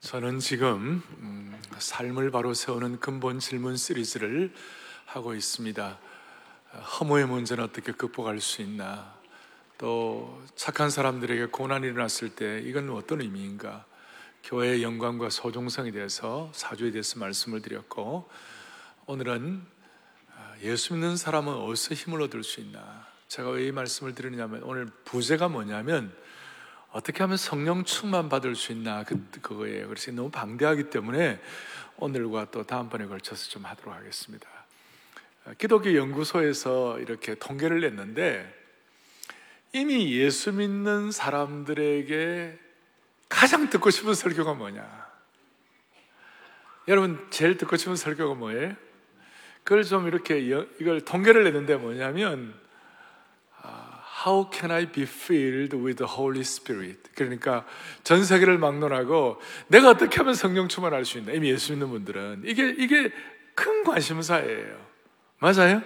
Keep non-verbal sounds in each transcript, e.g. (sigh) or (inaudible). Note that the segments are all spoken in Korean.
저는 지금 음, 삶을 바로 세우는 근본 질문 시리즈를 하고 있습니다. 허무의 문제는 어떻게 극복할 수 있나? 또 착한 사람들에게 고난이 일어났을 때 이건 어떤 의미인가? 교회의 영광과 소중성에 대해서 사주에 대해서 말씀을 드렸고 오늘은 아, 예수 믿는 사람은 어디서 힘을 얻을 수 있나? 제가 왜 이 말씀을 드리냐면 오늘 부제가 뭐냐면 어떻게 하면 성령 충만 받을 수 있나 그, 그거예요. 그래서 너무 방대하기 때문에 오늘과 또 다음번에 걸쳐서 좀 하도록 하겠습니다. 기독교 연구소에서 이렇게 통계를 냈는데 이미 예수 믿는 사람들에게 가장 듣고 싶은 설교가 뭐냐? 여러분 제일 듣고 싶은 설교가 뭐예요? 그걸 좀 이렇게 이걸 통계를 냈는데 뭐냐면 How can I be filled with the Holy Spirit? 그러니까 전 세계를 막론하고 내가 어떻게 하면 성령 충만할 수 있나? 이미 예수 믿는 분들은 이게 이게 큰 관심사예요. 맞아요?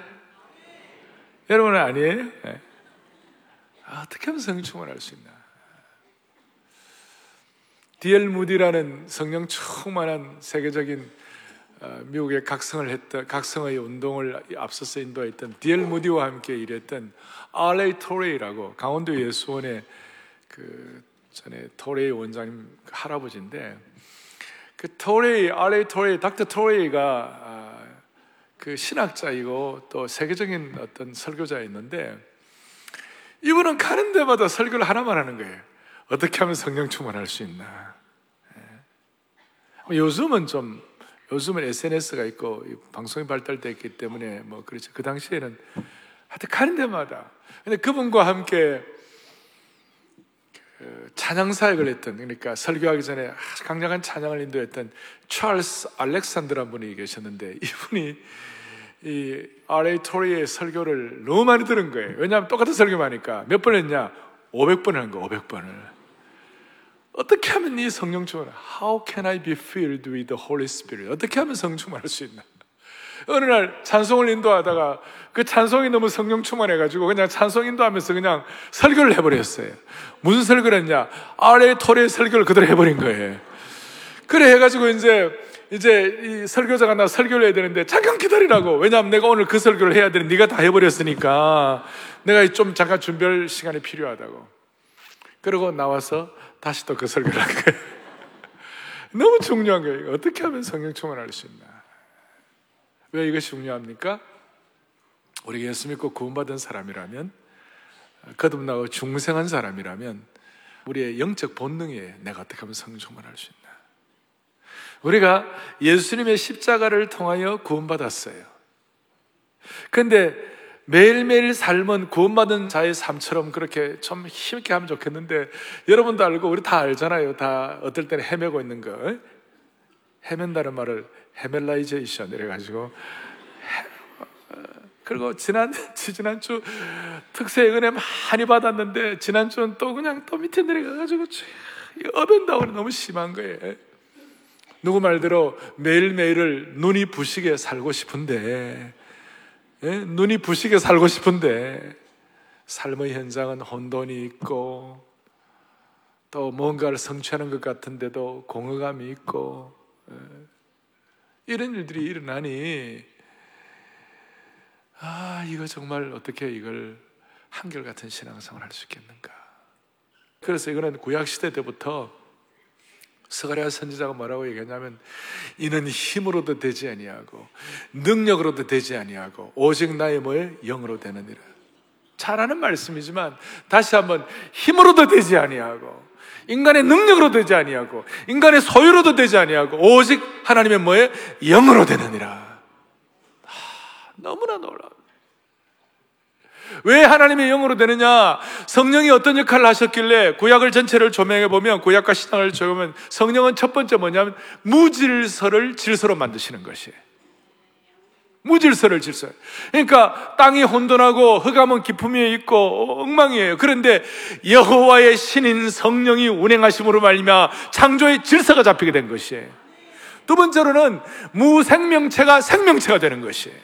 여러분은 아니에요? 네. 아, 어떻게 하면 성령 충만할 수 있나? 디엘 무디라는 성령 충만한 세계적인 어, 미국의 각성을 했던 각성의 운동을 앞서서 인도했던 디엘 무디와 함께 일했던 알레이 토레이라고 강원도 예수원의 그 전에 토레이 원장님 할아버지인데 그 토레이 알레이 토레이 닥터 토레이가 아, 그 신학자이고 또 세계적인 어떤 설교자였는데 이분은 가는 데마다 설교를 하나만 하는 거예요. 어떻게 하면 성령 충만할 수 있나? 예. 요즘은 좀 요즘은 SNS가 있고 방송이 발달됐기 때문에 뭐 그렇죠. 그 당시에는 하여튼 가는 데마다. 근데 그분과 함께 그 찬양 사역을 했던 그러니까 설교하기 전에 아주 강력한 찬양을 인도했던 찰스 알렉산드라는 분이 계셨는데 이분이 이 R.A. 토리의 설교를 너무 많이 들은 거예요. 왜냐하면 똑같은 설교만 하니까 몇 번 했냐? 500번 한 거, 500번을. 어떻게 하면 이 성령 충만? How can I be filled with the Holy Spirit? 어떻게 하면 성령 충만할 수 있나? 어느 날 찬송을 인도하다가 그 찬송이 너무 성령 충만해가지고 그냥 찬송 인도하면서 그냥 설교를 해버렸어요. 무슨 설교를 했냐? 아래 토레 설교를 그대로 해버린 거예요. 그래 해가지고 이제 이제 이 설교자가 나 설교를 해야 되는데 잠깐 기다리라고. 왜냐하면 내가 오늘 그 설교를 해야 되는 네가 다 해버렸으니까 내가 좀 잠깐 준비할 시간이 필요하다고. 그러고 나와서 다시 또 그 설교를 한 거예요. (laughs) 너무 중요한 거예요. 어떻게 하면 성령 충만할 수 있나? 왜 이것이 중요합니까? 우리 예수 믿고 구원받은 사람이라면, 거듭나고 중생한 사람이라면, 우리의 영적 본능에 내가 어떻게 하면 성령 충만할 수 있나? 우리가 예수님의 십자가를 통하여 구원받았어요. 근데 매일매일 삶은 구원받은 자의 삶처럼 그렇게 좀 힘있게 하면 좋겠는데 여러분도 알고 우리 다 알잖아요. 다 어떨 때는 헤매고 있는 거. 헤맨다는 말을 헤멜라이제이션 이래가지고 그리고 지난 (laughs) 지난주 특세 은혜 많이 받았는데 지난주는 또 그냥 또 밑에 내려가가지고 up and down이 너무 심한 거예요. 누구 말대로 매일매일을 눈이 부시게 살고 싶은데 예? 눈이 부시게 살고 싶은데 삶의 현장은 혼돈이 있고 또 뭔가를 성취하는 것 같은데도 공허감이 있고 예? 이런 일들이 일어나니 아 이거 정말 어떻게 이걸 한결같은 신앙생활을 할수 있겠는가? 그래서 이거는 구약 시대 때부터 스가랴 선지자가 뭐라고 얘기하냐면 이는 힘으로도 되지 아니하고 능력으로도 되지 아니하고 오직 나의 뭐에 영으로 되느니라. 잘하는 말씀이지만 다시 한번 힘으로도 되지 아니하고 인간의 능력으로 되지 아니하고 인간의 소유로도 되지 아니하고 오직 하나님의 뭐에 영으로 되느니라. 하, 너무나 놀라워. 왜 하나님의 영으로 되느냐? 성령이 어떤 역할을 하셨길래 구약을 전체를 조명해 보면 구약과 신앙을 조명하면 성령은 첫 번째 뭐냐면 무질서를 질서로 만드시는 것이에요. 무질서를 질서. 그러니까 땅이 혼돈하고 흑암은 기품이 있고 엉망이에요. 그런데 여호와의 신인 성령이 운행하심으로 말미암아 창조의 질서가 잡히게 된 것이에요. 두 번째로는 무생명체가 생명체가 되는 것이에요.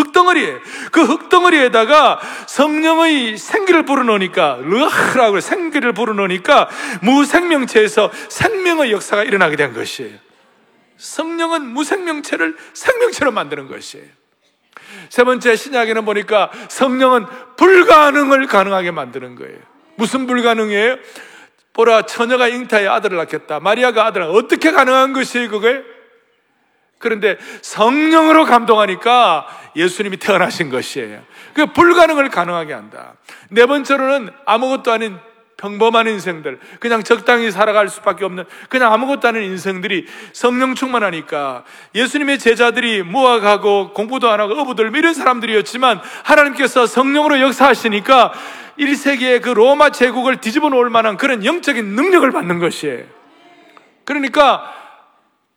흙덩어리에 그 흙덩어리에다가 성령의 생기를 불어넣으니까 르하라고 생기를 불어넣으니까 무생명체에서 생명의 역사가 일어나게 된 것이에요. 성령은 무생명체를 생명체로 만드는 것이에요. 세 번째 신약에는 보니까 성령은 불가능을 가능하게 만드는 거예요. 무슨 불가능이에요? 보라 처녀가 잉타의 아들을 낳겠다. 마리아가 아들을 어떻게 가능한 것이에요, 그게? 그런데 성령으로 감동하니까 예수님이 태어나신 것이에요. 그 불가능을 가능하게 한다. 네 번째로는 아무것도 아닌 평범한 인생들, 그냥 적당히 살아갈 수밖에 없는 그냥 아무것도 아닌 인생들이 성령 충만하니까 예수님의 제자들이 무학하고 공부도 안 하고 어부들 이런 사람들이었지만 하나님께서 성령으로 역사하시니까 1세기의 그 로마 제국을 뒤집어 놓을 만한 그런 영적인 능력을 받는 것이에요. 그러니까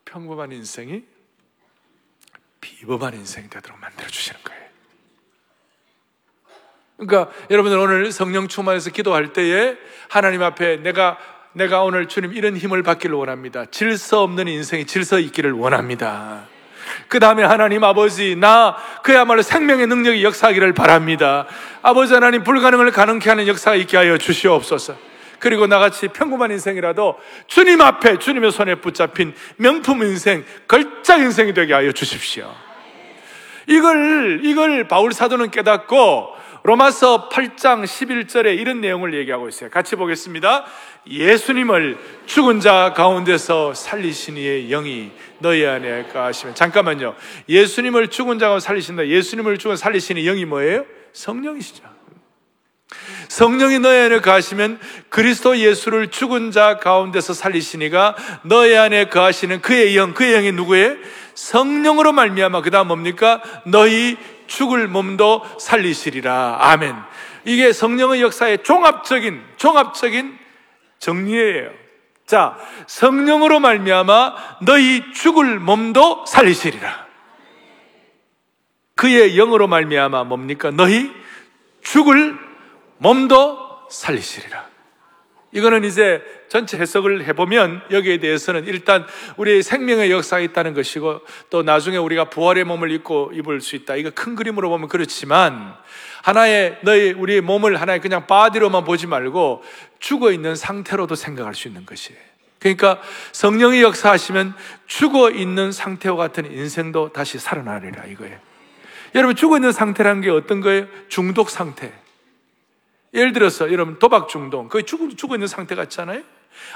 평범한 인생이 비범한 인생이 되도록 만들어 주시는 거예요. 그러니까 여러분들 오늘 성령 충만해서 기도할 때에 하나님 앞에 내가 내가 오늘 주님 이런 힘을 받기를 원합니다. 질서 없는 인생이 질서 있기를 원합니다. 그 다음에 하나님 아버지, 나 그야말로 생명의 능력이 역사하기를 바랍니다. 아버지 하나님 불가능을 가능케 하는 역사가 있게 하여 주시옵소서. 그리고 나같이 평범한 인생이라도 주님 앞에 주님의 손에 붙잡힌 명품 인생, 걸작 인생이 되게 하여 주십시오. 이걸, 이걸 바울 사도는 깨닫고 로마서 8장 11절에 이런 내용을 얘기하고 있어요. 같이 보겠습니다. 예수님을 죽은 자 가운데서 살리신 이의 영이 너희 안에 가시면 잠깐만요. 예수님을 죽은 자 가운데 살리신다. 예수님을 죽은 살리신 이 영이 뭐예요? 성령이시죠. 성령이 너희 안에 가시면 그리스도 예수를 죽은 자 가운데서 살리시니가 너희 안에 거하시는 그의 영, 그의 영이 누구예요? 성령으로 말미암아 그다음 뭡니까? 너희 죽을 몸도 살리시리라. 아멘. 이게 성령의 역사의 종합적인 종합적인 정리예요. 자, 성령으로 말미암아 너희 죽을 몸도 살리시리라. 그의 영으로 말미암아 뭡니까? 너희 죽을 몸도 살리시리라. 이거는 이제 전체 해석을 해보면 여기에 대해서는 일단 우리의 생명의 역사가 있다는 것이고 또 나중에 우리가 부활의 몸을 입고 입을 수 있다. 이거 큰 그림으로 보면 그렇지만 하나의 너희 우리의 몸을 하나의 그냥 바디로만 보지 말고 죽어 있는 상태로도 생각할 수 있는 것이에요. 그러니까 성령이 역사하시면 죽어 있는 상태와 같은 인생도 다시 살아나리라 이거예요. 여러분 죽어 있는 상태라는 게 어떤 거예요? 중독 상태. 예를 들어서 여러분 도박 중독, 거의 죽어, 죽어 있는 상태 같잖아요.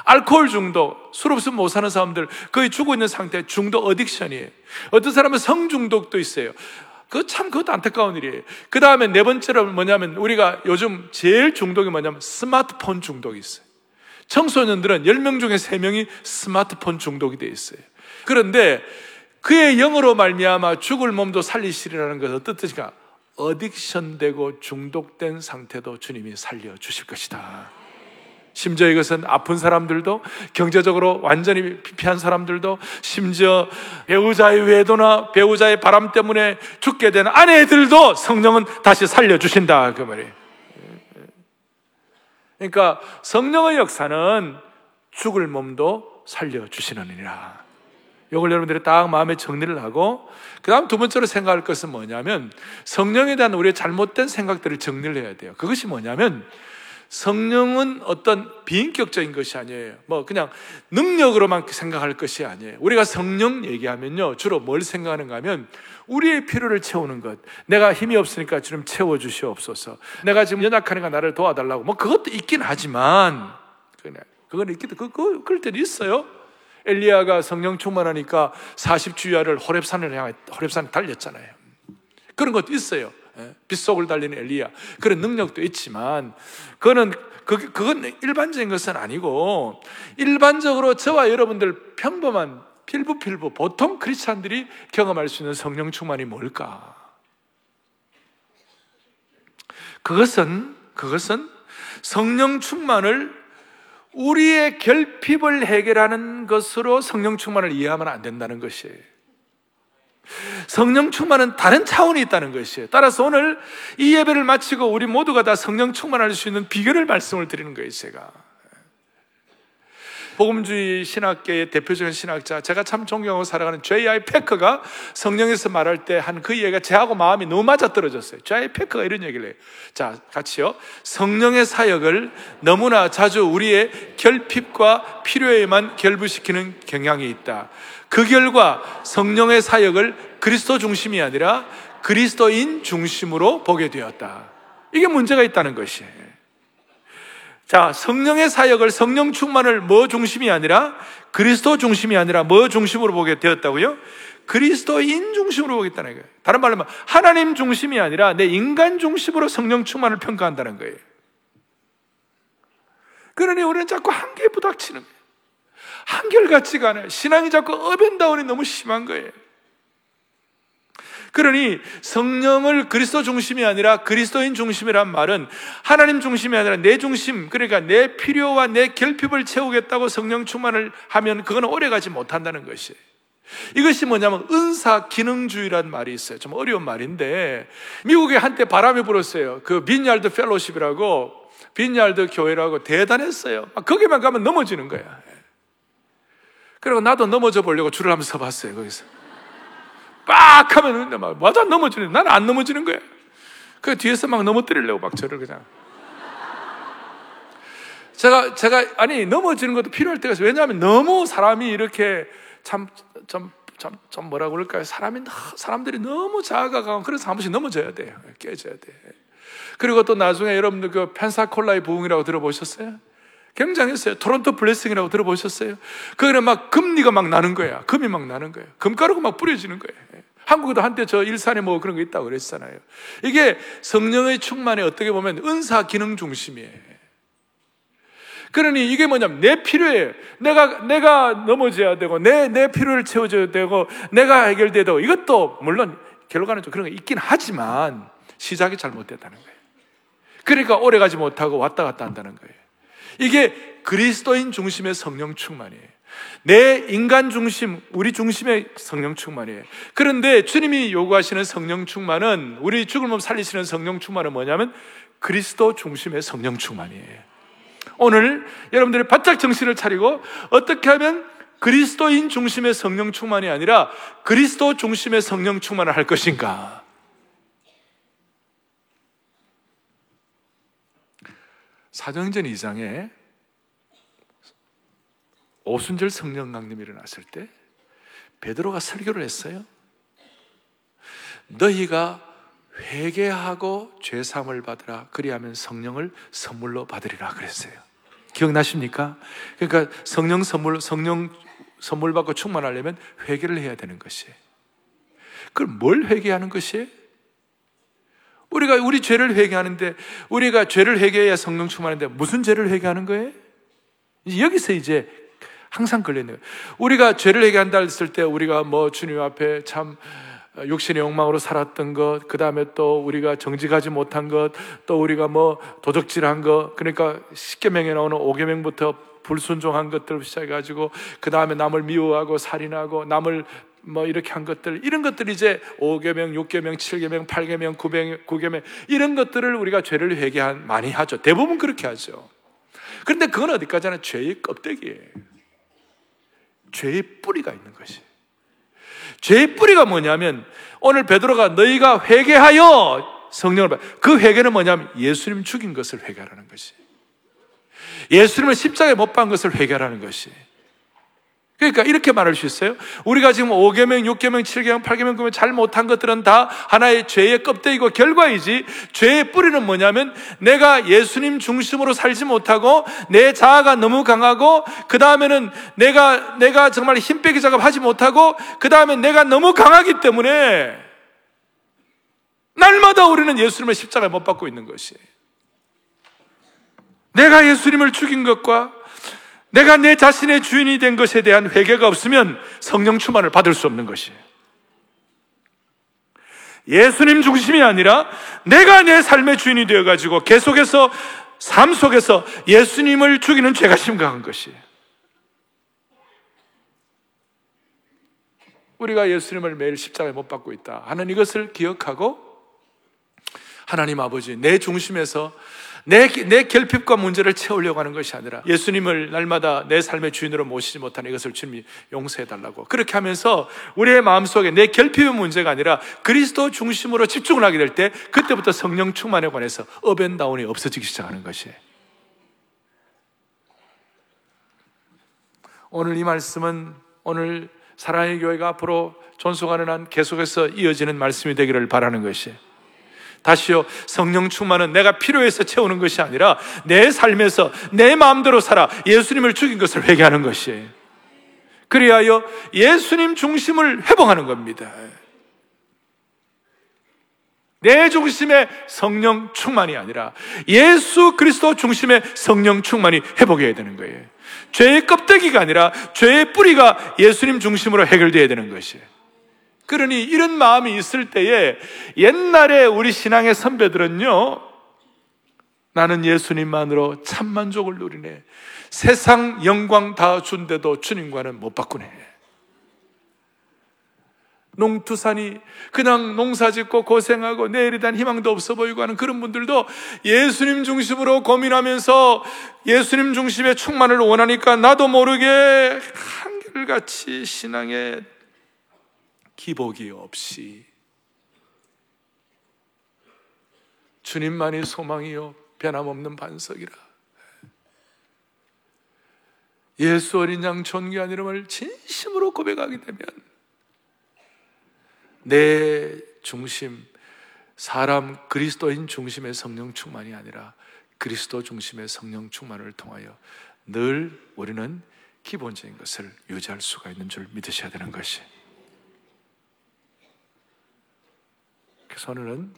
알코올 중독, 술 없으면 못 사는 사람들 거의 죽어 있는 상태 중독 어딕션이에요. 어떤 사람은 성 중독도 있어요. 그참 그것도 안타까운 일이에요. 그 다음에 네 번째로 뭐냐면 우리가 요즘 제일 중독이 뭐냐면 스마트폰 중독이 있어요. 청소년들은 10명 중에 3명이 스마트폰 중독이 돼 있어요. 그런데 그의 영으로 말미암아 죽을 몸도 살리시리라는 것은 뜻인가? 어딕션 되고 중독된 상태도 주님이 살려 주실 것이다. 심지어 이것은 아픈 사람들도 경제적으로 완전히 피폐한 사람들도 심지어 배우자의 외도나 배우자의 바람 때문에 죽게 된 아내들도 성령은 다시 살려 주신다. 그 말이에요. 그러니까 성령의 역사는 죽을 몸도 살려 주시느니라. 이걸 여러분들이 딱 마음에 정리를 하고, 그 다음 두 번째로 생각할 것은 뭐냐면, 성령에 대한 우리의 잘못된 생각들을 정리를 해야 돼요. 그것이 뭐냐면, 성령은 어떤 비인격적인 것이 아니에요. 뭐 그냥 능력으로만 생각할 것이 아니에요. 우리가 성령 얘기하면요. 주로 뭘 생각하는가 하면 우리의 필요를 채우는 것. 내가 힘이 없으니까 좀 채워 주시옵소서. 내가 지금 연약하니까 나를 도와달라고. 뭐 그것도 있긴 하지만 그건 있기도 그, 그 그럴 때도 있어요. 엘리야가 성령 충만하니까 40주야를 호렙산을 향해 호렙산에 달렸잖아요. 그런 것도 있어요. 예, 빗속을 달리는 엘리야 그런 능력도 있지만 그거는 그, 그건 일반적인 것은 아니고 일반적으로 저와 여러분들 평범한 필부필부 보통 크리스찬들이 경험할 수 있는 성령 충만이 뭘까? 그것은 그것은 성령 충만을 우리의 결핍을 해결하는 것으로 성령 충만을 이해하면 안 된다는 것이에요. 성령 충만은 다른 차원이 있다는 것이에요. 따라서 오늘 이 예배를 마치고 우리 모두가 다 성령 충만할 수 있는 비결을 말씀을 드리는 거예요, 제가. 복음주의 신학계의 대표적인 신학자, 제가 참 존경하고 살아가는 J.I. 패커가 성령에서 말할 때 한그 얘기가 제하고 마음이 너무 맞아 떨어졌어요. J.I. 패커가 이런 얘기를 해요. 자, 같이요. 성령의 사역을 너무나 자주 우리의 결핍과 필요에만 결부시키는 경향이 있다. 그 결과 성령의 사역을 그리스도 중심이 아니라 그리스도인 중심으로 보게 되었다. 이게 문제가 있다는 것이에요. 자, 성령의 사역을 성령 충만을 뭐 중심이 아니라 그리스도 중심이 아니라 뭐 중심으로 보게 되었다고요? 그리스도인 중심으로 보겠다는 거예요. 다른 말로 하면 하나님 중심이 아니라 내 인간 중심으로 성령 충만을 평가한다는 거예요. 그러니 우리는 자꾸 한계에 부닥치는 거예요. 한결같지가 않아요. 신앙이 자꾸 up and down이 너무 심한 거예요. 그러니 성령을 그리스도 중심이 아니라 그리스도인 중심이란 말은 하나님 중심이 아니라 내 중심, 그러니까 내 필요와 내 결핍을 채우겠다고 성령 충만을 하면 그거는 오래가지 못한다는 것이에요. 이것이 뭐냐면 은사 기능주의라는 말이 있어요. 좀 어려운 말인데 미국에 한때 바람이 불었어요. 그 Vineyard Fellowship이라고 빈얄드 교회라고 대단했어요. 거기만 가면 넘어지는 거야. 그리고 나도 넘어져 보려고 줄을 한번 서봤어요. 거기서. 빡 하면 막 맞아 넘어지는 나는 안 넘어지는 거야. 그 뒤에서 막 넘어뜨리려고 막 저를 그냥. 제가 제가 아니 넘어지는 것도 필요할 때가 있어요. 왜냐하면 너무 사람이 이렇게 참좀 좀, 좀 뭐라 그럴까요? 사람이, 사람들이 너무 작아가고, 그래서 한 번씩 넘어져야 돼요. 깨져야 돼. 그리고 또 나중에 여러분들 그 펜사콜라의 부흥이라고 들어보셨어요? 굉장했어요. 토론토 블레싱이라고 들어보셨어요? 그거는 막 금리가 막 나는 거야. 금이 막 나는 거예요. 금가루가 막 뿌려지는 거예요. 한국에도 한때 저 일산에 뭐 그런 거 있다고 그랬잖아요. 이게 성령의 충만에 어떻게 보면 은사 기능 중심이에요. 그러니 이게 뭐냐면 내 필요에 내가 내가 넘어져야 되고 내 내 필요를 채워줘야 되고 내가 해결돼야 되고 이것도 물론 결과는 좀 그런 게 있긴 하지만 시작이 잘못됐다는 거예요. 그러니까 오래 가지 못하고 왔다 갔다 한다는 거예요. 이게 그리스도인 중심의 성령 충만이에요. 내 인간 중심, 우리 중심의 성령 충만이에요. 그런데 주님이 요구하시는 성령 충만은 우리 죽을 몸 살리시는 성령 충만은 뭐냐면 그리스도 중심의 성령 충만이에요. 오늘 여러분들이 바짝 정신을 차리고 어떻게 하면 그리스도인 중심의 성령 충만이 아니라 그리스도 중심의 성령 충만을 할 것인가? 사도행전 2장에 오순절 성령 강림이 일어났을 때 베드로가 설교를 했어요. 너희가 회개하고 죄 사함을 받으라 그리하면 성령을 선물로 받으리라 그랬어요. 기억나십니까? 그러니까 성령 선물 성령 선물 받고 충만하려면 회개를 해야 되는 것이. 그럼 뭘 회개하는 것이? 우리가 우리 죄를 회개하는데 우리가 죄를 회개해야 성령 충만한데 무슨 죄를 회개하는 거예요? 여기서 이제 항상 걸리는 거예요. 우리가 죄를 회개한다 했을 때 우리가 뭐 주님 앞에 참 육신의 욕망으로 살았던 것, 그 다음에 또 우리가 정직하지 못한 것, 또 우리가 뭐 도적질한 것, 그러니까 십계명에 나오는 오계명부터 불순종한 것들 시작해가지고 그 다음에 남을 미워하고 살인하고 남을 뭐 이렇게 한 것들 이런 것들이 이제 5계명, 6계명, 7계명, 8계명, 9계명, 9계명 이런 것들을 우리가 죄를 회개한 많이 하죠. 대부분 그렇게 하죠. 그런데 그건 어디까지 나 죄의 껍데기예요. 죄의 뿌리가 있는 것이. 죄의 뿌리가 뭐냐면 오늘 베드로가 너희가 회개하여 성령을 받. 그 회개는 뭐냐면 예수님 죽인 것을 회개하라는 것이. 예수님을 십자가에 못 박은 것을 회개하라는 것이. 그러니까 이렇게 말할 수 있어요. 우리가 지금 5계명, 6계명, 7계명, 8계명 그러면 잘 못한 것들은 다 하나의 죄의 껍데기고 결과이지 죄의 뿌리는 뭐냐면 내가 예수님 중심으로 살지 못하고 내 자아가 너무 강하고 그 다음에는 내가 내가 정말 힘 빼기 작업하지 못하고 그 다음에 내가 너무 강하기 때문에 날마다 우리는 예수님의 십자가에 못 받고 있는 것이에요. 내가 예수님을 죽인 것과 내가 내 자신의 주인이 된 것에 대한 회개가 없으면 성령 충만을 받을 수 없는 것이에요. 예수님 중심이 아니라 내가 내 삶의 주인이 되어 가지고 계속해서 삶 속에서 예수님을 죽이는 죄가 심각한 것이에요. 우리가 예수님을 매일 십자가에 못 박고 있다 하는 이것을 기억하고 하나님 아버지 내 중심에서 내, 내 결핍과 문제를 채우려고 하는 것이 아니라 예수님을 날마다 내 삶의 주인으로 모시지 못하는 이것을 주님이 용서해달라고. 그렇게 하면서 우리의 마음속에 내 결핍의 문제가 아니라 그리스도 중심으로 집중을 하게 될 때 그때부터 성령 충만에 관해서 업앤다운이 없어지기 시작하는 것이에요. 오늘 이 말씀은 오늘 사랑의 교회가 앞으로 존속하는 한 계속해서 이어지는 말씀이 되기를 바라는 것이에요. 다시요, 성령 충만은 내가 필요해서 채우는 것이 아니라 내 삶에서 내 마음대로 살아 예수님을 죽인 것을 회개하는 것이에요. 그리하여 예수님 중심을 회복하는 겁니다. 내 중심의 성령 충만이 아니라 예수 그리스도 중심의 성령 충만이 회복해야 되는 거예요. 죄의 껍데기가 아니라 죄의 뿌리가 예수님 중심으로 해결되어야 되는 것이에요. 그러니 이런 마음이 있을 때에 옛날에 우리 신앙의 선배들은요, 나는 예수님만으로 참 만족을 누리네. 세상 영광 다 준데도 주님과는 못 바꾸네. 농투산이 그냥 농사 짓고 고생하고 내일에 대한 희망도 없어 보이고 하는 그런 분들도 예수님 중심으로 고민하면서 예수님 중심의 충만을 원하니까 나도 모르게 한결같이 신앙의 기복이 없이. 주님만이 소망이요 변함없는 반석이라. 예수 어린 양 존귀한 이름을 진심으로 고백하게 되면 내 중심 사람 그리스도인 중심의 성령 충만이 아니라 그리스도 중심의 성령 충만을 통하여 늘 우리는 기본적인 것을 유지할 수가 있는 줄 믿으셔야 되는 것이 그래서 오늘은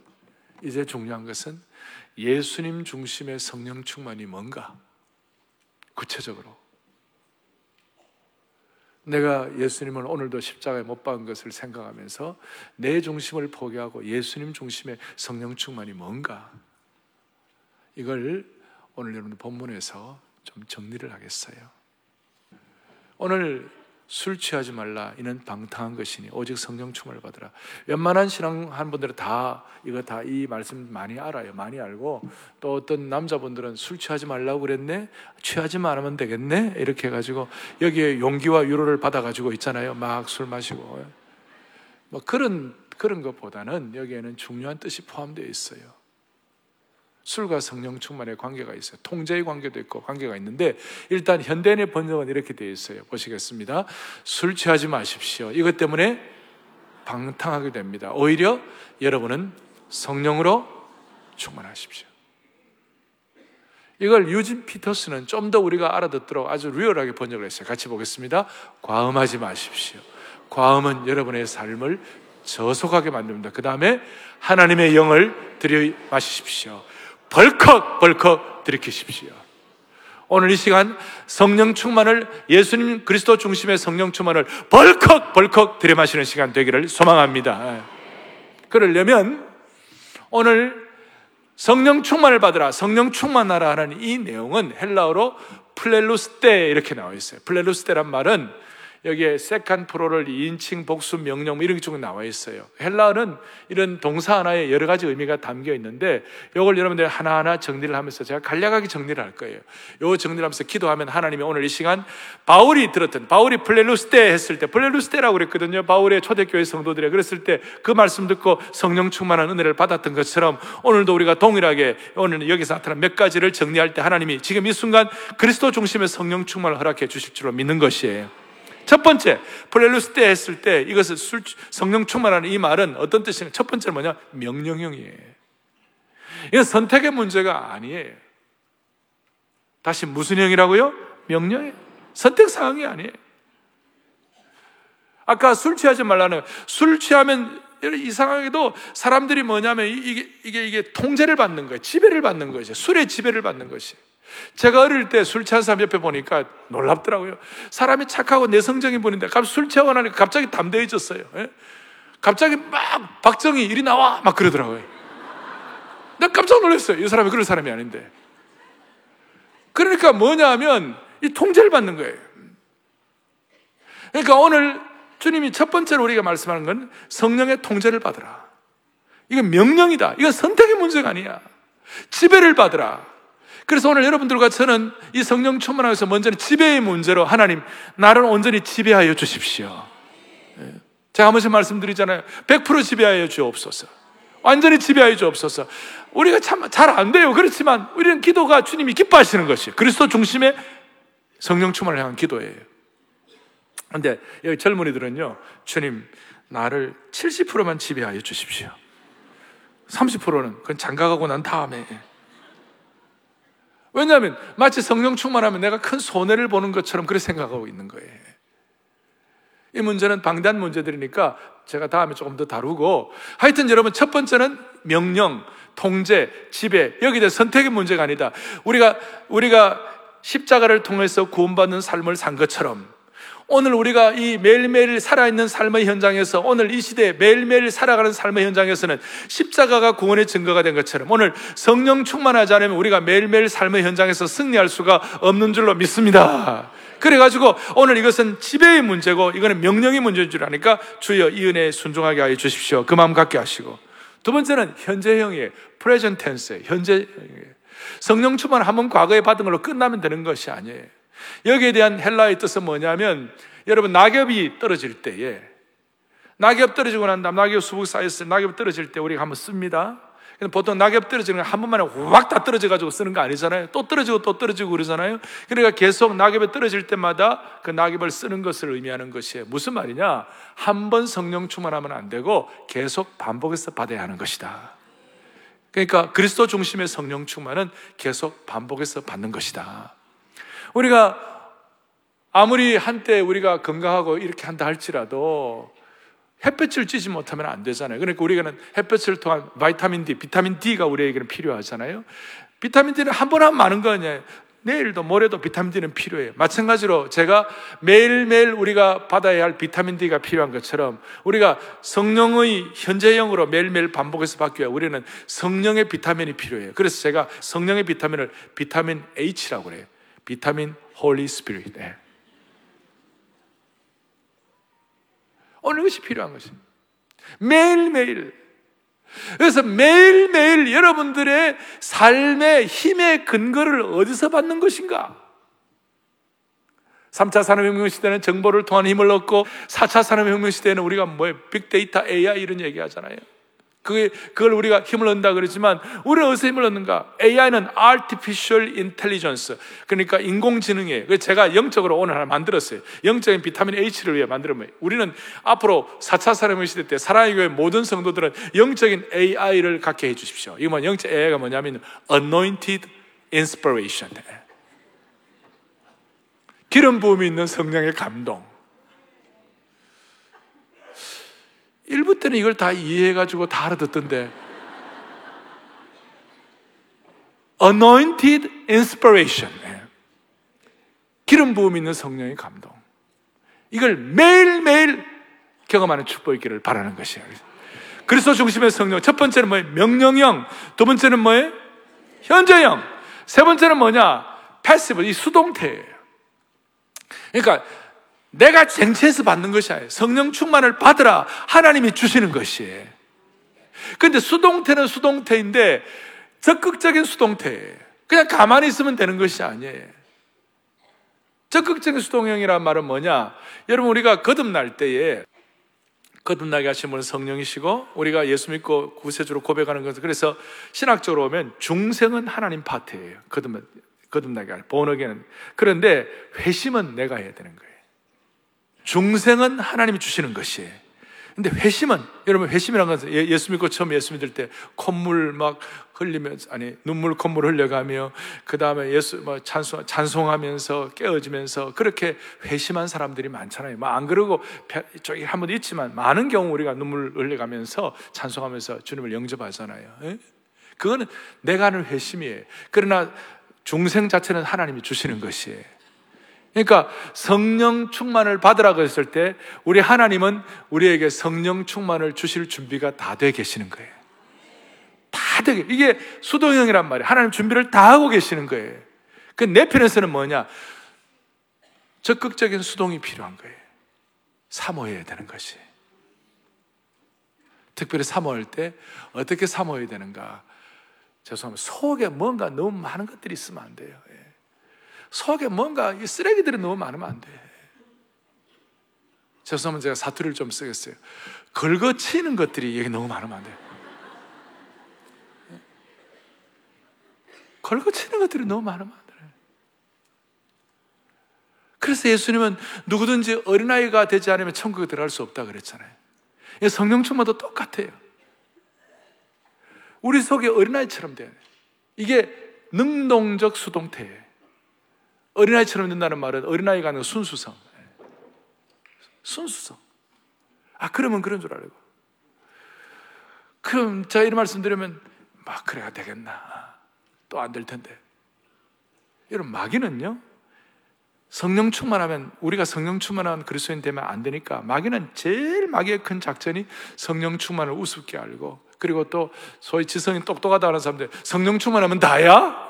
이제 중요한 것은 예수님 중심의 성령 충만이 뭔가 구체적으로 내가 예수님을 오늘도 십자가에 못 박은 것을 생각하면서 내 중심을 포기하고 예수님 중심의 성령 충만이 뭔가 이걸 오늘 여러분 본문에서 좀 정리를 하겠어요. 오늘 술 취하지 말라 이는 방탕한 것이니 오직 성령 충만을 받으라. 웬만한 신앙한 분들은 다 이거 다 이 말씀 많이 알아요. 많이 알고 또 어떤 남자분들은 술 취하지 말라고 그랬네. 취하지 말으면 되겠네. 이렇게 해 가지고 여기에 용기와 위로를 받아 가지고 있잖아요. 막 술 마시고. 뭐 그런 그런 것보다는 여기에는 중요한 뜻이 포함되어 있어요. 술과 성령 충만의 관계가 있어요. 통제의 관계도 있고 관계가 있는데 일단 현대인의 번역은 이렇게 되어 있어요. 보시겠습니다. 술 취하지 마십시오. 이것 때문에 방탕하게 됩니다. 오히려 여러분은 성령으로 충만하십시오. 이걸 유진 피터스는 좀 더 우리가 알아듣도록 아주 리얼하게 번역을 했어요. 같이 보겠습니다. 과음하지 마십시오. 과음은 여러분의 삶을 저속하게 만듭니다. 그 다음에 하나님의 영을 들여 마시십시오. 벌컥 벌컥 들이키십시오. 오늘 이 시간 성령 충만을 예수님 그리스도 중심의 성령 충만을 벌컥 벌컥 들이마시는 시간 되기를 소망합니다. 그러려면 오늘 성령 충만을 받으라, 성령 충만하라 하는 이 내용은 헬라어로 πληροῦσθε 이렇게 나와 있어요. πληροῦσθε란 말은 여기에 second plural 2인칭 복수 명령 뭐 이런 게좀 나와 있어요. 헬라어는 이런 동사 하나에 여러 가지 의미가 담겨 있는데 이걸 여러분들 하나하나 정리를 하면서 제가 간략하게 정리를 할 거예요. 요 정리를 하면서 기도하면 하나님이 오늘 이 시간 바울이 들었던 바울이 πληροῦσθε 했을 때 πληροῦσθε라고 그랬거든요. 바울의 초대교회 성도들이 그랬을 때 그 말씀 듣고 성령 충만한 은혜를 받았던 것처럼 오늘도 우리가 동일하게 오늘 여기서 나타난 몇 가지를 정리할 때 하나님이 지금 이 순간 그리스도 중심의 성령 충만을 허락해 주실 줄로 믿는 것이에요. 첫 번째, πληροῦσθε 했을 때 이것을 술, 성령 충만하는 이 말은 어떤 뜻이냐? 첫 번째는 뭐냐? 명령형이에요. 이건 선택의 문제가 아니에요. 다시 무슨 형이라고요? 명령이에요. 선택 사항이 아니에요. 아까 술 취하지 말라는 술 취하면 이상하게도 사람들이 뭐냐면 이게 이게 이게 통제를 받는 거예요. 지배를 받는 거죠. 술의 지배를 받는 것이. 제가 어릴 때 술 취한 사람 옆에 보니까 놀랍더라고요. 사람이 착하고 내성적인 분인데 갑자기 술 취하고 나니까 갑자기 담대해졌어요. 예? 갑자기 막 박정희 이리 나와 막 그러더라고요. 내가 깜짝 놀랐어요. 이 사람이 그럴 사람이 아닌데. 그러니까 뭐냐 하면 이 통제를 받는 거예요. 그러니까 오늘 주님이 첫 번째로 우리가 말씀하는 건 성령의 통제를 받으라. 이건 명령이다. 이건 선택의 문제가 아니야. 지배를 받으라. 그래서 오늘 여러분들과 저는 이 성령 충만하면서 먼저는 지배의 문제로 하나님, 나를 온전히 지배하여 주십시오. 예. 제가 한 번씩 말씀드리잖아요. 100% 지배하여 주옵소서. 완전히 지배하여 주옵소서. 우리가 참 잘 안 돼요. 그렇지만 우리는 기도가 주님이 기뻐하시는 것이 그리스도 중심의 성령 충만을 향한 기도예요. 근데 여기 젊은이들은요, 주님, 나를 70%만 지배하여 주십시오. 30%는 그건 장가가고 난 다음에. 왜냐하면 마치 성령 충만하면 내가 큰 손해를 보는 것처럼 그렇게 생각하고 있는 거예요. 이 문제는 방대한 문제들이니까 제가 다음에 조금 더 다루고 하여튼 여러분 첫 번째는 명령, 통제, 지배 여기에 대해 선택의 문제가 아니다. 우리가 우리가 십자가를 통해서 구원받는 삶을 산 것처럼 오늘 우리가 이 매일매일 살아있는 삶의 현장에서 오늘 이 시대에 매일매일 살아가는 삶의 현장에서는 십자가가 구원의 증거가 된 것처럼 오늘 성령 충만하지 않으면 우리가 매일매일 삶의 현장에서 승리할 수가 없는 줄로 믿습니다. 그래가지고 오늘 이것은 지배의 문제고 이거는 명령의 문제인 줄 아니까 주여 이 은혜에 순종하게 하여 주십시오. 그 마음 갖게 하시고 두 번째는 현재형이에요. 프레젠 텐스 현재 성령 충만 한번 과거에 받은 걸로 끝나면 되는 것이 아니에요. 여기에 대한 헬라의 뜻은 뭐냐면 여러분 낙엽이 떨어질 때에 낙엽 떨어지고 난 다음 낙엽 수북 쌓였을 때 낙엽 떨어질 때 우리가 한번 씁니다. 보통 낙엽 떨어지는 건한 번만에 확 다 떨어져 가지고 쓰는 거 아니잖아요. 또 떨어지고 또 떨어지고 그러잖아요. 그러니까 계속 낙엽이 떨어질 때마다 그 낙엽을 쓰는 것을 의미하는 것이에요. 무슨 말이냐? 한 번 성령 충만하면 안 되고 계속 반복해서 받아야 하는 것이다. 그러니까 그리스도 중심의 성령 충만은 계속 반복해서 받는 것이다. 우리가 아무리 한때 우리가 건강하고 이렇게 한다 할지라도 햇볕을 쬐지 못하면 안 되잖아요. 그러니까 우리가는 햇볕을 통한 바이타민 D, 비타민 D가 우리에게는 필요하잖아요. 비타민 D는 한 번 하면 많은 거 아니에요. 내일도 모레도 비타민 D는 필요해요. 마찬가지로 제가 매일매일 우리가 받아야 할 비타민 D가 필요한 것처럼 우리가 성령의 현재형으로 매일매일 반복해서 바뀌어야 우리는 성령의 비타민이 필요해요. 그래서 제가 성령의 비타민을 비타민 H라고 그래요. 비타민 Holy Spirit. 네. 어느 것이 필요한 것입니다. 매일매일. 그래서 매일매일 여러분들의 삶의 힘의 근거를 어디서 받는 것인가? 3차 산업혁명 시대는 정보를 통한 힘을 얻고 4차 산업혁명 시대는 우리가 뭐예요? 빅데이터, AI 이런 얘기 하잖아요. 그게, 그걸 우리가 힘을 얻는다 그러지만, 우리는 어디서 힘을 얻는가? AI는 Artificial Intelligence. 그러니까 인공지능이에요. 그래서 제가 영적으로 오늘 하나 만들었어요. 영적인 비타민 H를 위해 만들어 거예요. 우리는 앞으로 4차 산업의 시대 때 사랑의 교회 모든 성도들은 영적인 AI를 갖게 해 주십시오. 이건 영적 AI가 뭐냐면, Anointed Inspiration. 기름 부음이 있는 성령의 감동. 일부 때는 이걸 다 이해해가지고 다 알아듣던데. Anointed inspiration. 예. 기름 부음 있는 성령의 감동. 이걸 매일매일 경험하는 축복이 있기를 바라는 것이에요. 그리스도 중심의 성령. 첫 번째는 뭐예요? 명령형. 두 번째는 뭐예요? 현재형. 세 번째는 뭐냐? passive. 이 수동태예요. 그러니까 내가 쟁취해서 받는 것이 아니에요. 성령 충만을 받으라. 하나님이 주시는 것이에요. 근데 수동태는 수동태인데 적극적인 수동태예요. 그냥 가만히 있으면 되는 것이 아니에요. 적극적인 수동형이란 말은 뭐냐? 여러분, 우리가 거듭날 때에 거듭나게 하신 분은 성령이시고 우리가 예수 믿고 구세주로 고백하는 것은 그래서 신학적으로 보면 중생은 하나님 파트예요. 거듭, 거듭나게 할 본어게는. 그런데 회심은 내가 해야 되는 거예요. 중생은 하나님이 주시는 것이에요. 근데 회심은, 여러분, 회심이라는 것은 예, 예수 믿고 처음 예수 믿을 때 콧물 막 흘리면서, 아니, 눈물 콧물 흘려가며, 그 다음에 예수, 뭐, 찬송, 찬송하면서 깨어지면서 그렇게 회심한 사람들이 많잖아요. 뭐, 안 그러고, 저기 한 번 있지만, 많은 경우 우리가 눈물 흘려가면서 찬송하면서 주님을 영접하잖아요. 예? 그거는 내가 하는 회심이에요. 그러나 중생 자체는 하나님이 주시는 것이에요. 그러니까 성령 충만을 받으라고 했을 때 우리 하나님은 우리에게 성령 충만을 주실 준비가 다 돼 계시는 거예요. 다 되게 이게 수동형이란 말이에요. 하나님 준비를 다 하고 계시는 거예요. 그 내 편에서는 뭐냐? 적극적인 수동이 필요한 거예요. 사모해야 되는 것이. 특별히 사모할 때 어떻게 사모해야 되는가? 죄송합니다. 속에 뭔가 너무 많은 것들이 있으면 안 돼요. 예. 속에 뭔가 쓰레기들이 너무 많으면 안 돼. 죄송하면 제가 사투리를 좀 쓰겠어요. 긁어치는 것들이 여기 너무 많으면 안. 예. 긁어치는 것들이 너무 많으면 안 돼요. 그래서 예수님은 누구든지 어린아이가 되지 않으면 천국에 들어갈 수 없다 그랬잖아요. 성령 충만도 똑같아요. 우리 속에 어린아이처럼 돼. 이게 능동적 수동태예요. 어린아이처럼 된다는 말은 어린아이가 아니라 순수성. 순수성. 아, 그러면 그런 줄 알고. 그럼 제가 이런 말씀 드리면, 막, 그래야 되겠나. 또 안 될 텐데. 여러분, 마귀는요, 성령 충만하면, 우리가 성령 충만한 그리스도인 되면 안 되니까, 마귀는 제일 마귀의 큰 작전이 성령 충만을 우습게 알고, 그리고 또 소위 지성이 똑똑하다는 사람들 성령 충만하면 다야?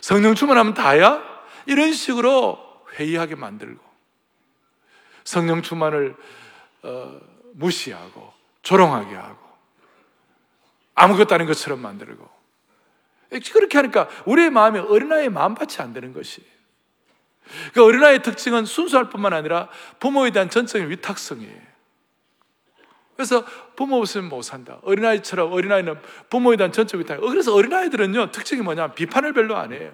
성령 충만하면 다야? 이런 식으로 회의하게 만들고 성령 충만을 어, 무시하고 조롱하게 하고 아무것도 아닌 것처럼 만들고 그렇게 하니까 우리의 마음이 어린아이의 마음밭이 안 되는 것이 그 어린아이의 특징은 순수할 뿐만 아니라 부모에 대한 전적인 위탁성이에요 그래서 부모 없으면 못 산다. 어린아이처럼 어린아이는 부모에 대한 전적 위탁. 그래서 어린아이들은요, 특징이 뭐냐? 비판을 별로 안 해요.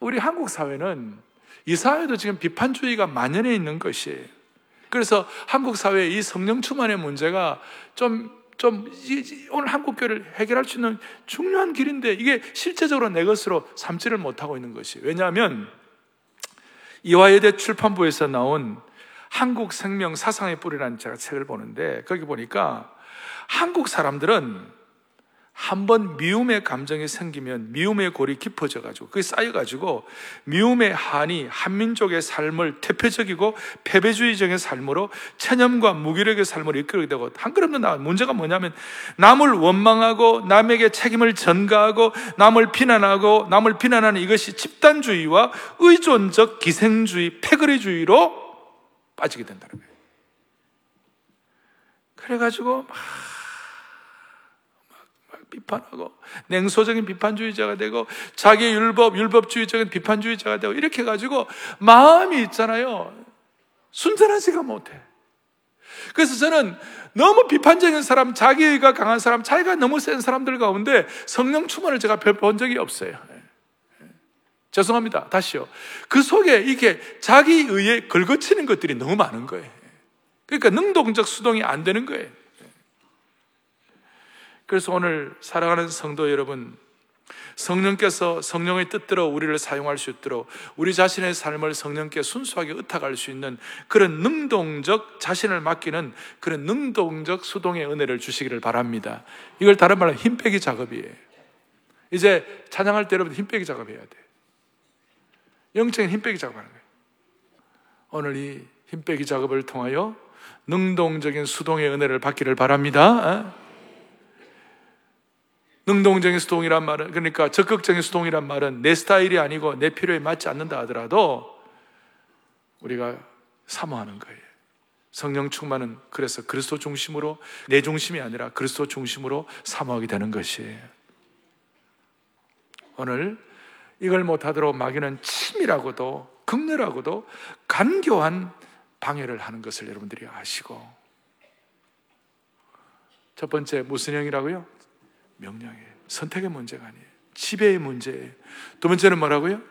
우리 한국 사회는 이 사회도 지금 비판주의가 만연해 있는 것이에요. 그래서 한국 사회의 이 성령 충만의 문제가 좀, 좀, 오늘 한국교회를 해결할 수 있는 중요한 길인데 이게 실제적으로 내 것으로 삼지를 못하고 있는 것이. 왜냐하면 이화여대 출판부에서 나온 한국 생명 사상의 뿌리라는 제가 책을 보는데 거기 보니까 한국 사람들은 한 번 미움의 감정이 생기면 미움의 골이 깊어져 가지고 그게 쌓여 가지고 미움의 한이 한민족의 삶을 대표적이고 패배주의적인 삶으로 체념과 무기력의 삶을 이끌게 되고 한 그릇도 나 문제가 뭐냐면 남을 원망하고 남에게 책임을 전가하고 남을 비난하고 남을 비난하는 이것이 집단주의와 의존적 기생주의 패거리주의로 빠지게 된다는 거예요. 그래가지고 막, 막, 막 비판하고 냉소적인 비판주의자가 되고 자기 율법 율법주의적인 비판주의자가 되고 이렇게 가지고 마음이 있잖아요. 순전하지가 못해. 그래서 저는 너무 비판적인 사람, 자기가 강한 사람, 자기가 너무 센 사람들 가운데 성령 충만을 제가 본 적이 없어요. 죄송합니다. 다시요. 그 속에 이게 자기 의에 긁어치는 것들이 너무 많은 거예요. 그러니까 능동적 수동이 안 되는 거예요. 그래서 오늘 사랑하는 성도 여러분, 성령께서 성령의 뜻대로 우리를 사용할 수 있도록 우리 자신의 삶을 성령께 순수하게 의탁할 수 있는 그런 능동적 자신을 맡기는 그런 능동적 수동의 은혜를 주시기를 바랍니다. 이걸 다른 말로 힘 빼기 작업이에요. 이제 찬양할 때 여러분 힘 빼기 작업해야 돼. 영적인 힘 빼기 작업하는 거예요. 오늘 이 힘 빼기 작업을 통하여 능동적인 수동의 은혜를 받기를 바랍니다. 어? 능동적인 수동이란 말은 그러니까 적극적인 수동이란 말은 내 스타일이 아니고 내 필요에 맞지 않는다 하더라도 우리가 사모하는 거예요. 성령 충만은 그래서 그리스도 중심으로 내 중심이 아니라 그리스도 중심으로 사모하게 되는 것이에요. 오늘 이걸 못하도록 마귀는 침이라고도 극렬하고도 간교한 방해를 하는 것을 여러분들이 아시고 첫 번째 무슨 형이라고요? 명령이에요. 선택의 문제가 아니에요. 지배의 문제예요. 두 번째는 뭐라고요?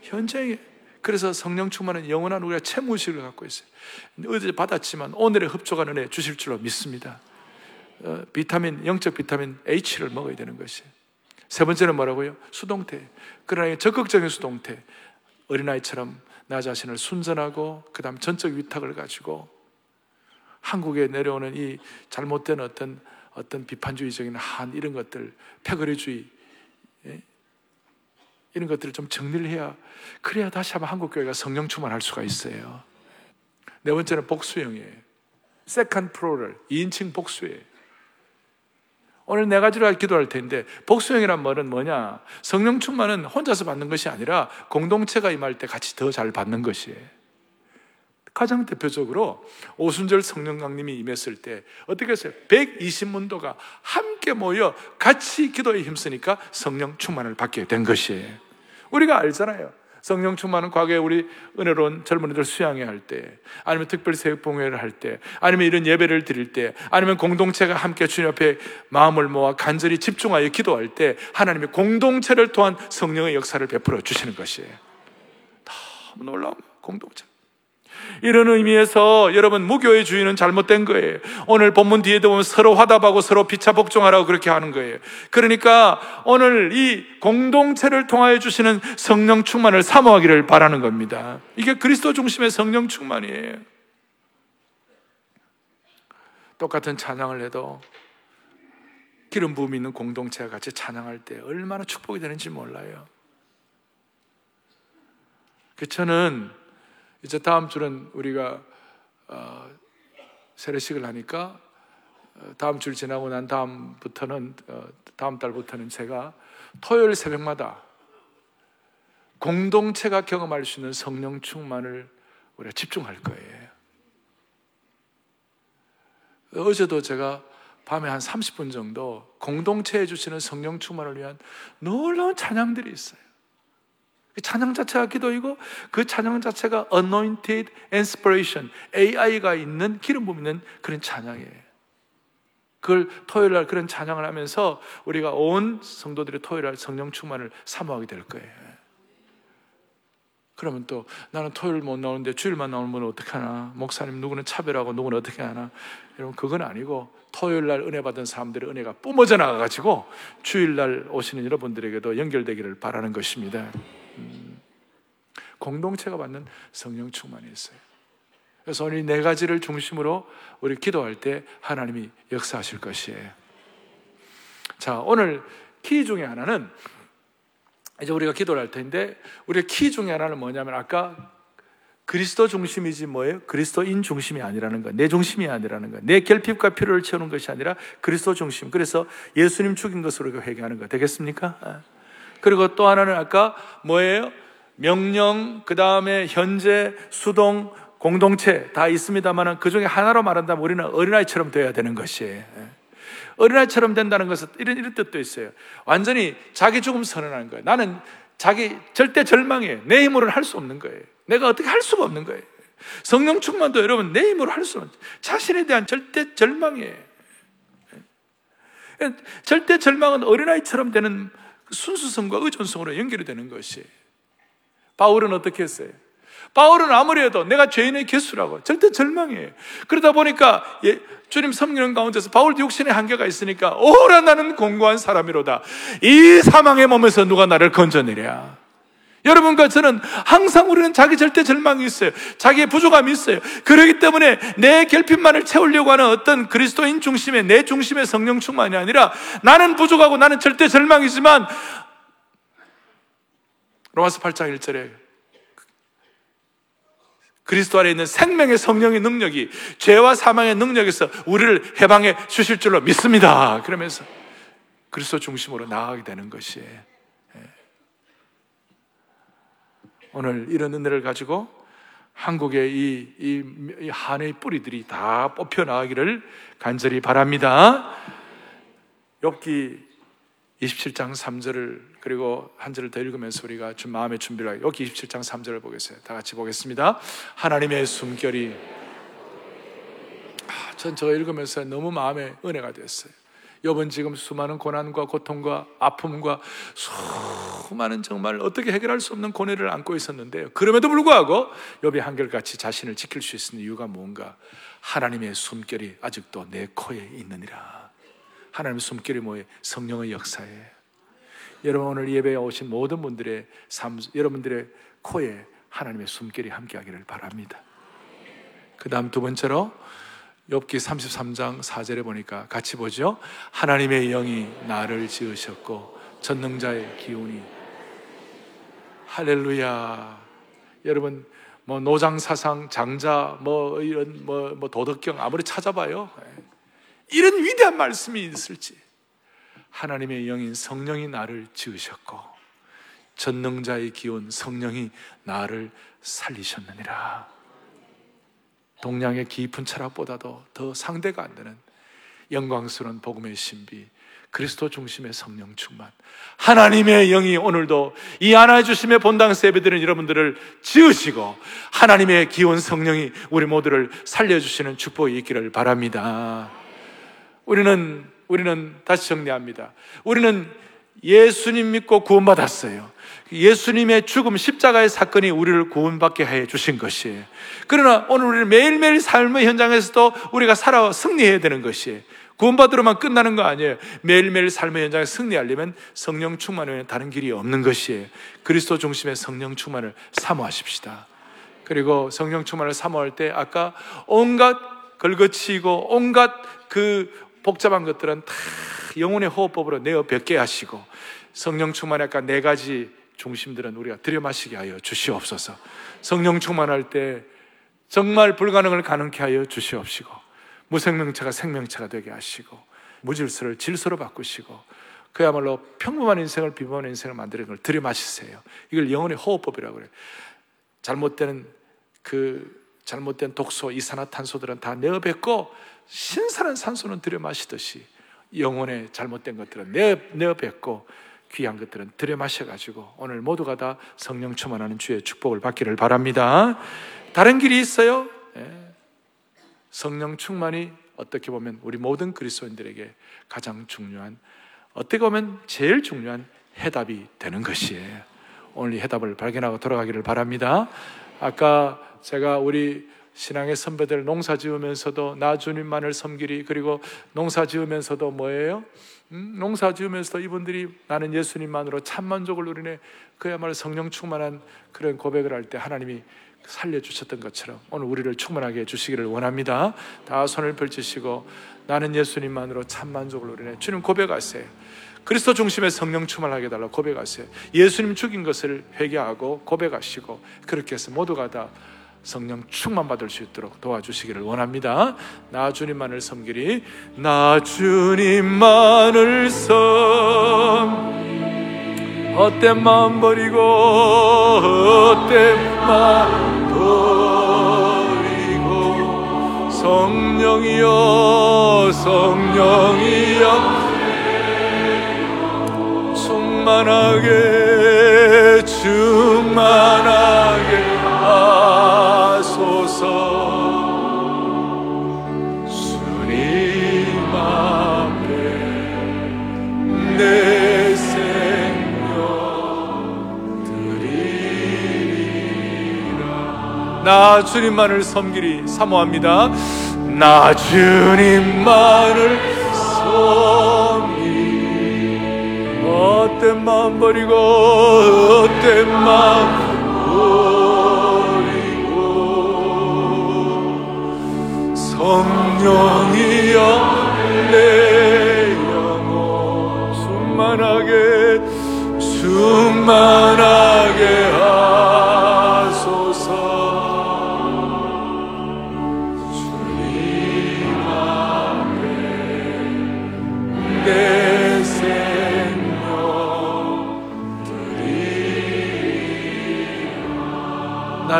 현장에 그래서 성령 충만은 영원한 우리가 채무식을 갖고 있어요. 어제 받았지만 오늘의 흡족한 은혜 주실 줄로 믿습니다. 어, 비타민, 영적 비타민 H를 먹어야 되는 것이에요. 세 번째는 뭐라고요? 수동태. 그러나 적극적인 수동태. 어린아이처럼 나 자신을 순전하고 그 다음 전적 위탁을 가지고 한국에 내려오는 이 잘못된 어떤 어떤 비판주의적인 한 이런 것들, 패거리주의 예? 이런 것들을 좀 정리를 해야 그래야 다시 한번 한국 교회가 성령 충만할 수가 있어요. 네 번째는 복수형이에요. second plural 2인칭 복수예요. 오늘 네 가지로 기도할 텐데 복수형이란 말은 뭐냐? 성령 충만은 혼자서 받는 것이 아니라 공동체가 임할 때 같이 더 잘 받는 것이에요. 가장 대표적으로 오순절 성령 강림이 임했을 때 어떻게 했어요? 120문도가 함께 모여 같이 기도에 힘쓰니까 성령 충만을 받게 된 것이에요. 우리가 알잖아요. 성령 충만은 과거에 우리 은혜로운 젊은이들 수양회 할 때, 아니면 특별 새벽봉회를 할 때, 아니면 이런 예배를 드릴 때, 아니면 공동체가 함께 주님 앞에 마음을 모아 간절히 집중하여 기도할 때, 하나님의 공동체를 통한 성령의 역사를 베풀어 주시는 것이에요. 너무 놀라운 공동체. 이런 의미에서 여러분 무교의 주의는 잘못된 거예요. 오늘 본문 뒤에도 보면 서로 화답하고 서로 피차 복종하라고 그렇게 하는 거예요. 그러니까 오늘 이 공동체를 통하여 주시는 성령 충만을 사모하기를 바라는 겁니다. 이게 그리스도 중심의 성령 충만이에요. 똑같은 찬양을 해도 기름 부음 있는 공동체가 같이 찬양할 때 얼마나 축복이 되는지 몰라요. 그 저는 이제 다음 주는 우리가 어, 세례식을 하니까 어, 다음 주 지나고 난 다음부터는 어, 다음 달부터는 제가 토요일 새벽마다 공동체가 경험할 수 있는 성령 충만을 우리가 집중할 거예요. 어제도 제가 밤에 한 30분 정도 공동체에 주시는 성령 충만을 위한 놀라운 찬양들이 있어요. 그 찬양 자체가 기도이고 그 찬양 자체가 anointed inspiration, AI가 있는 기름 부음는 그런 찬양이에요. 그걸 토요일 날 그런 찬양을 하면서 우리가 온 성도들의 토요일 날 성령 충만을 사모하게 될 거예요. 그러면 또 나는 토요일 못 나오는데 주일만 나오는 분은 어떻게 하나? 목사님 누구는 차별하고 누구는 어떻게 하나? 여러분 그건 아니고 토요일 날 은혜 받은 사람들의 은혜가 뿜어져 나가 가지고 주일 날 오시는 여러분들에게도 연결되기를 바라는 것입니다. 공동체가 받는 성령 충만이 있어요. 그래서 오늘 네 가지를 중심으로 우리 기도할 때 하나님이 역사하실 것이에요. 자, 오늘 키 중에 하나는 이제 우리가 기도를 할 텐데 우리의 키 중에 하나는 뭐냐면 아까 그리스도 중심이지 뭐예요? 그리스도인 중심이 아니라는 거. 내 중심이 아니라는 거. 내 결핍과 필요를 채우는 것이 아니라 그리스도 중심. 그래서 예수님 죽인 것으로 회개하는 거. 되겠습니까? 아. 그리고 또 하나는 아까 뭐예요? 명령, 그 다음에 현재, 수동, 공동체 다 있습니다만 그 중에 하나로 말한다면 우리는 어린아이처럼 되어야 되는 것이에요. 예. 어린아이처럼 된다는 것은 이런, 이런 뜻도 있어요. 완전히 자기 죽음 선언하는 거예요. 나는 자기 절대 절망해. 내 힘으로는 할 수 없는 거예요. 내가 어떻게 할 수가 없는 거예요. 성령 충만도 여러분 내 힘으로 할수 없는 자신에 대한 절대 절망이에요. 예. 절대 절망은 어린아이처럼 되는 순수성과 의존성으로 연결이 되는 것이. 바울은 어떻게 했어요? 바울은 아무래도 내가 죄인의 개수라고 절대 절망해요. 그러다 보니까 예, 주님 섬기는 가운데서 바울도 육신의 한계가 있으니까 오라 나는 공고한 사람이로다. 이 사망의 몸에서 누가 나를 건져내랴. 여러분과 저는 항상 우리는 자기 절대 절망이 있어요. 자기의 부족함이 있어요. 그렇기 때문에 내 결핍만을 채우려고 하는 어떤 그리스도인 중심의 내 중심의 성령 충만이 아니라 나는 부족하고 나는 절대 절망이지만 로마서 8장 1절에 그리스도 안에 있는 생명의 성령의 능력이 죄와 사망의 능력에서 우리를 해방해 주실 줄로 믿습니다. 그러면서 그리스도 중심으로 나아가게 되는 것이에요. 오늘 이런 은혜를 가지고 한국의 이, 이, 이 한의 뿌리들이 다 뽑혀 나가기를 간절히 바랍니다. 엽기 27장 3절을 그리고 한 절을 더 읽으면서 우리가 좀 마음의 준비를 하고 여기 27장 3절을 보겠어요. 다 같이 보겠습니다. 하나님의 숨결이 아, 전 저거 읽으면서 너무 마음에 은혜가 됐어요. 여번 지금 수많은 고난과 고통과 아픔과 수많은 정말 어떻게 해결할 수 없는 고뇌를 안고 있었는데요. 그럼에도 불구하고 여비 한결같이 자신을 지킬 수 있는 이유가 뭔가? 하나님의 숨결이 아직도 내 코에 있느니라. 하나님의 숨결이 뭐예요? 성령의 역사예요. 여러분 오늘 예배에 오신 모든 분들의 삶, 여러분들의 코에 하나님의 숨결이 함께하기를 바랍니다. 그 다음 두 번째로 욥기 33장 4절에 보니까 같이 보죠. 하나님의 영이 나를 지으셨고 전능자의 기운이 할렐루야. 여러분 뭐 노장 사상, 장자, 뭐 이런 뭐, 뭐 도덕경 아무리 찾아봐요. 이런 위대한 말씀이 있을지 하나님의 영인 성령이 나를 지으셨고 전능자의 기운 성령이 나를 살리셨느니라. 동양의 깊은 철학보다도 더 상대가 안 되는 영광스러운 복음의 신비, 그리스도 중심의 성령 충만. 하나님의 영이 오늘도 이 하나의 주심의 본당 세배드는 여러분들을 지으시고 하나님의 기온 성령이 우리 모두를 살려주시는 축복이 있기를 바랍니다. 우리는, 우리는 다시 정리합니다. 우리는 예수님 믿고 구원받았어요. 예수님의 죽음, 십자가의 사건이 우리를 구원받게 해 주신 것이에요. 그러나 오늘 우리는 매일매일 삶의 현장에서도 우리가 살아 승리해야 되는 것이에요. 구원받으러만 끝나는 거 아니에요. 매일매일 삶의 현장에 승리하려면 성령 충만 외에 다른 길이 없는 것이에요. 그리스도 중심의 성령 충만을 사모하십시다. 그리고 성령 충만을 사모할 때 아까 온갖 걸거치고 온갖 그 복잡한 것들은 다 영혼의 호흡법으로 내어 뵙게 하시고 성령 충만의 아까 네 가지 중심들은 우리가 들여 마시게 하여 주시옵소서. 성령 충만할 때 정말 불가능을 가능케 하여 주시옵시고 무생명체가 생명체가 되게 하시고 무질서를 질서로 바꾸시고 그야말로 평범한 인생을 비범한 인생을 만드는 걸 들여 마시세요. 이걸 영혼의 호흡법이라고 그래요. 잘못된 그 잘못된 독소, 이산화탄소들은 다 내어뱉고 신선한 산소는 들여 마시듯이 영혼의 잘못된 것들은 내어, 내어뱉고 귀한 것들은 들여 마셔가지고 오늘 모두가 다 성령 충만하는 주의 축복을 받기를 바랍니다. 다른 길이 있어요? 예. 성령 충만이 어떻게 보면 우리 모든 그리스도인들에게 가장 중요한 어떻게 보면 제일 중요한 해답이 되는 것이에요. 오늘 이 해답을 발견하고 돌아가기를 바랍니다. 아까 제가 우리 신앙의 선배들 농사 지으면서도 나 주님만을 섬기리 그리고 농사 지으면서도 뭐예요? 음? 농사 지으면서도 이분들이 나는 예수님만으로 참 만족을 누리네 그야말로 성령 충만한 그런 고백을 할 때 하나님이 살려주셨던 것처럼 오늘 우리를 충만하게 해주시기를 원합니다. 다 손을 펼치시고 나는 예수님만으로 참 만족을 누리네. 주님 고백하세요. 그리스도 중심의 성령 충만하게 해달라 고백하세요. 예수님 죽인 것을 회개하고 고백하시고 그렇게 해서 모두가 다 성령 충만 받을 수 있도록 도와주시기를 원합니다. 나 주님만을 섬기리. 나 주님만을 섬. 헛된 마음 버리고 헛된 마음 버리고 성령이여 성령이여 충만하게 충만하게 나 주님만을 섬기리 사모합니다. 나 주님만을 섬기 헛된 마음 버리고 헛된 마음 성령이여 내 영혼 충만하게 충만하게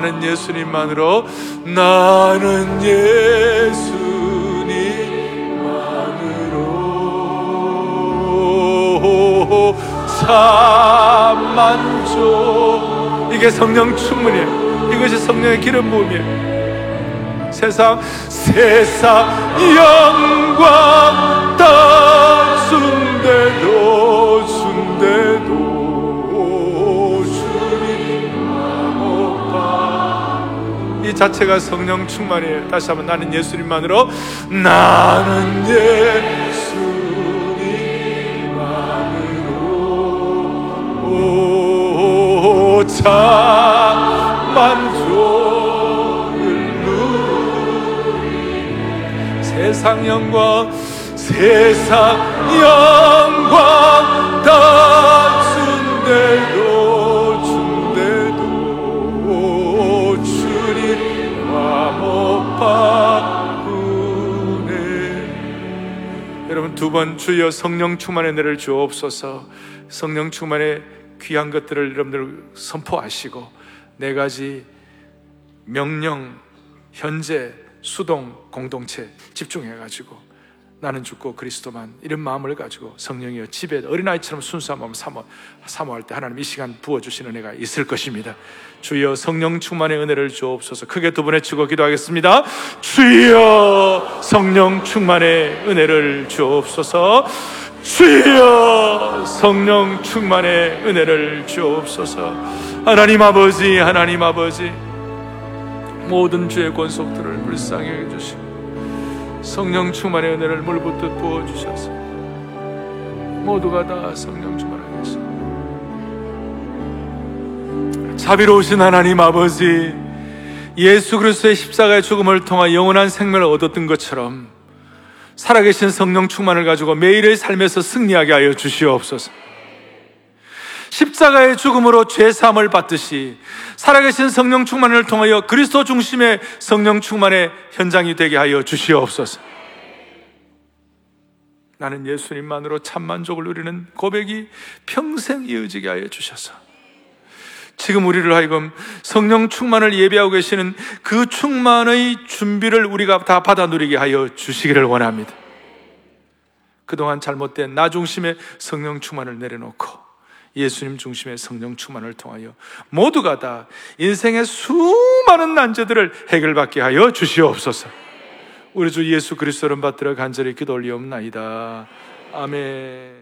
나는 예수님만으로 나는 예수님만으로. 참만족 이게 성령 충만이에요. 이것이 성령의 기름 부음이에요. 세상 세상 영광 다 자체가 성령 충만이에요. 다시 한번 나는 예수님만으로 나는 예수님만으로 참 만족을 누리 세상 영광 세상 영광 다 준대도 두 번 주여 성령 충만의 은혜를 주옵소서. 성령 충만의 귀한 것들을 여러분들 선포하시고 네 가지 명령 현재 수동 공동체 집중해가지고 나는 죽고 그리스도만 이런 마음을 가지고 성령이여 집에 어린아이처럼 순수한 마음 사모, 사모할 때 하나님 이 시간 부어주시는 은혜가 있을 것입니다. 주여 성령 충만의 은혜를 주옵소서. 크게 두번 외치고 기도하겠습니다. 주여 성령 충만의 은혜를 주옵소서. 주여 성령 충만의 은혜를 주옵소서. 하나님 아버지 하나님 아버지 모든 죄의 권속들을 불쌍히 해주시고 성령 충만의 은혜를 물붓듯 부어주셔서 모두가 다 성령 하시고 자비로우신 하나님 아버지 예수 그리스도의 십자가의 죽음을 통하 영원한 생명을 얻었던 것처럼 살아계신 성령 충만을 가지고 매일의 삶에서 승리하게 하여 주시옵소서. 십자가의 죽음으로 죄 사함을 받듯이 살아계신 성령 충만을 통하여 그리스도 중심의 성령 충만의 현장이 되게 하여 주시옵소서. 나는 예수님만으로 참 만족을 누리는 고백이 평생 이어지게 하여 주셔서 지금 우리를 하여금 성령 충만을 예배하고 계시는 그 충만의 준비를 우리가 다 받아 누리게 하여 주시기를 원합니다. 그동안 잘못된 나 중심의 성령 충만을 내려놓고 예수님 중심의 성령 충만을 통하여 모두가 다 인생의 수많은 난제들을 해결받게 하여 주시옵소서. 우리 주 예수 그리스도를 받들어 간절히 기도 올리옵나이다. 아멘.